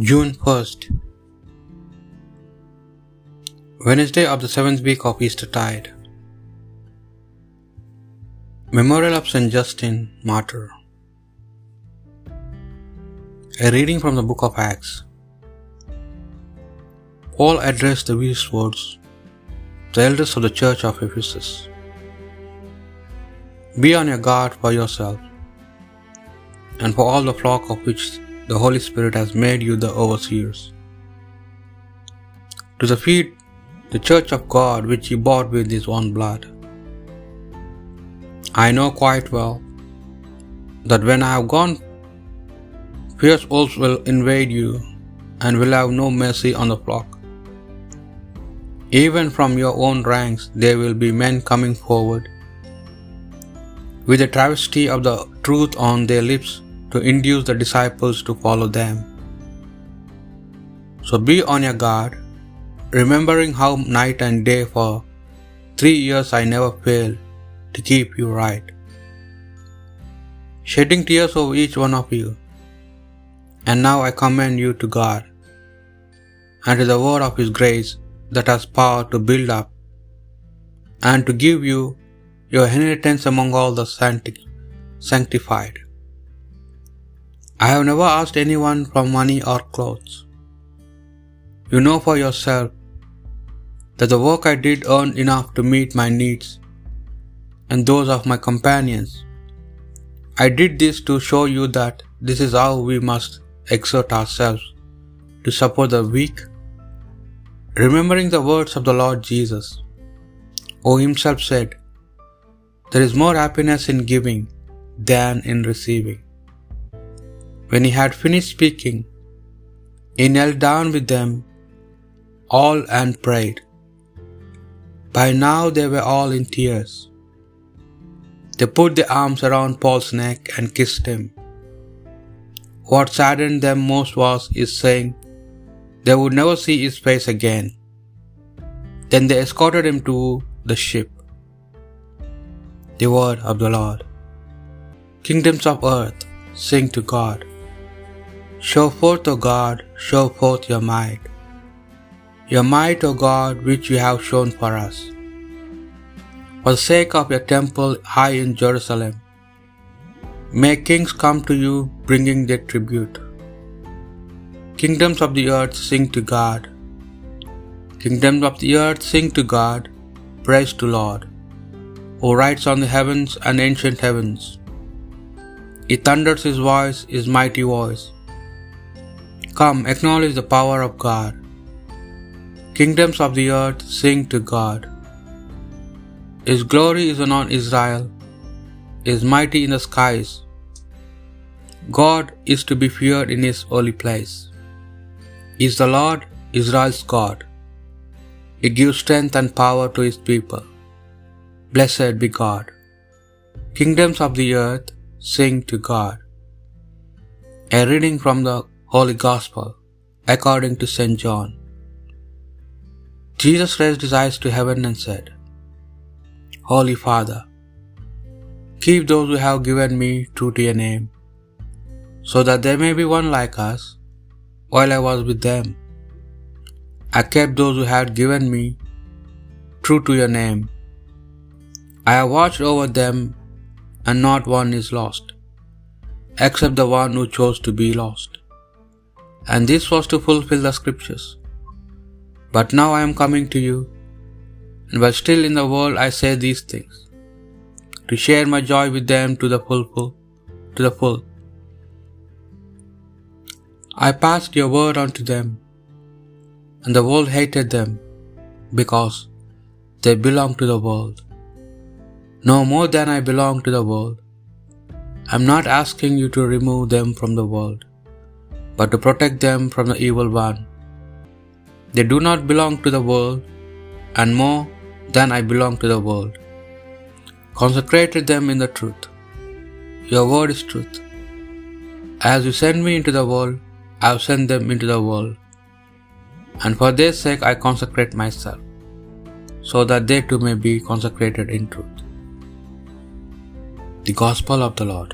June 1st, Wednesday of the seventh week of Easter tide. Memorial of Saint Justin, Martyr. A reading from the book of Acts. Paul addressed the these words the elders of the church of Ephesus. Be on your guard for yourself and for all the flock of which the Holy Spirit has made you the overseers. To the feet the church of God which he bought with his own blood. I know quite well that when I have gone, fierce wolves will invade you and will have no mercy on the flock. Even from your own ranks there will be men coming forward with the travesty of the truth on their lips to induce the disciples to follow them. So be on your guard, remembering how night and day for three years I never failed to keep you right, shedding tears over each one of you. And now I commend you to God and to the word of His grace that has power to build up and to give you your inheritance among all the sanctified. I have never asked anyone for money or clothes. You know for yourself that the work I did earned enough to meet my needs and those of my companions. I did this to show you that this is how we must exert ourselves to support the weak, remembering the words of the Lord Jesus, who himself said, There is more happiness in giving than in receiving. When he had finished speaking, he knelt down with them all and prayed. By now they were all in tears. They put their arms around Paul's neck and kissed him. What saddened them most was his saying they would never see his face again. Then they escorted him to the ship. The word of the Lord. Kingdoms of earth, sing to God. Show forth, O God, show forth your might. Your might, O God, which you have shown for us. For the sake of your temple high in Jerusalem, may kings come to you bringing their tribute. Kingdoms of the earth sing to God. Kingdoms of the earth sing to God, praise to Lord, who rides on the heavens and ancient heavens. He thunders his voice, his mighty voice. Come, acknowledge the power of God. Kingdoms of the earth sing to God. His glory is on Israel, is mighty in the skies. God is to be feared in his holy place. He is the Lord, Israel's God. He gives strength and power to his people. Blessed be God. Kingdoms of the earth sing to God. A reading from the Holy Gospel according to St. John. Jesus raised his eyes to heaven and said, Holy Father, keep those who have given me true to your name, so that there may be one like us while I was with them. I kept those who had given me true to your name. I have watched over them, and not one is lost, except the one who chose to be lost. And this was to fulfill the scriptures. But now I am coming to you, and while still in the world I say these things, to share my joy with them to the full, full to the full. I passed your word unto them, and the world hated them, because they belong to the world. No more than I belong to the world. I am not asking you to remove them from the world, but to protect them from the evil one. They do not belong to the world, and more than I belong to the world. Consecrated them in the truth. Your word is truth. As you send me into the world, I have sent them into the world. And for their sake I consecrate myself, so that they too may be consecrated in truth. The Gospel of the Lord.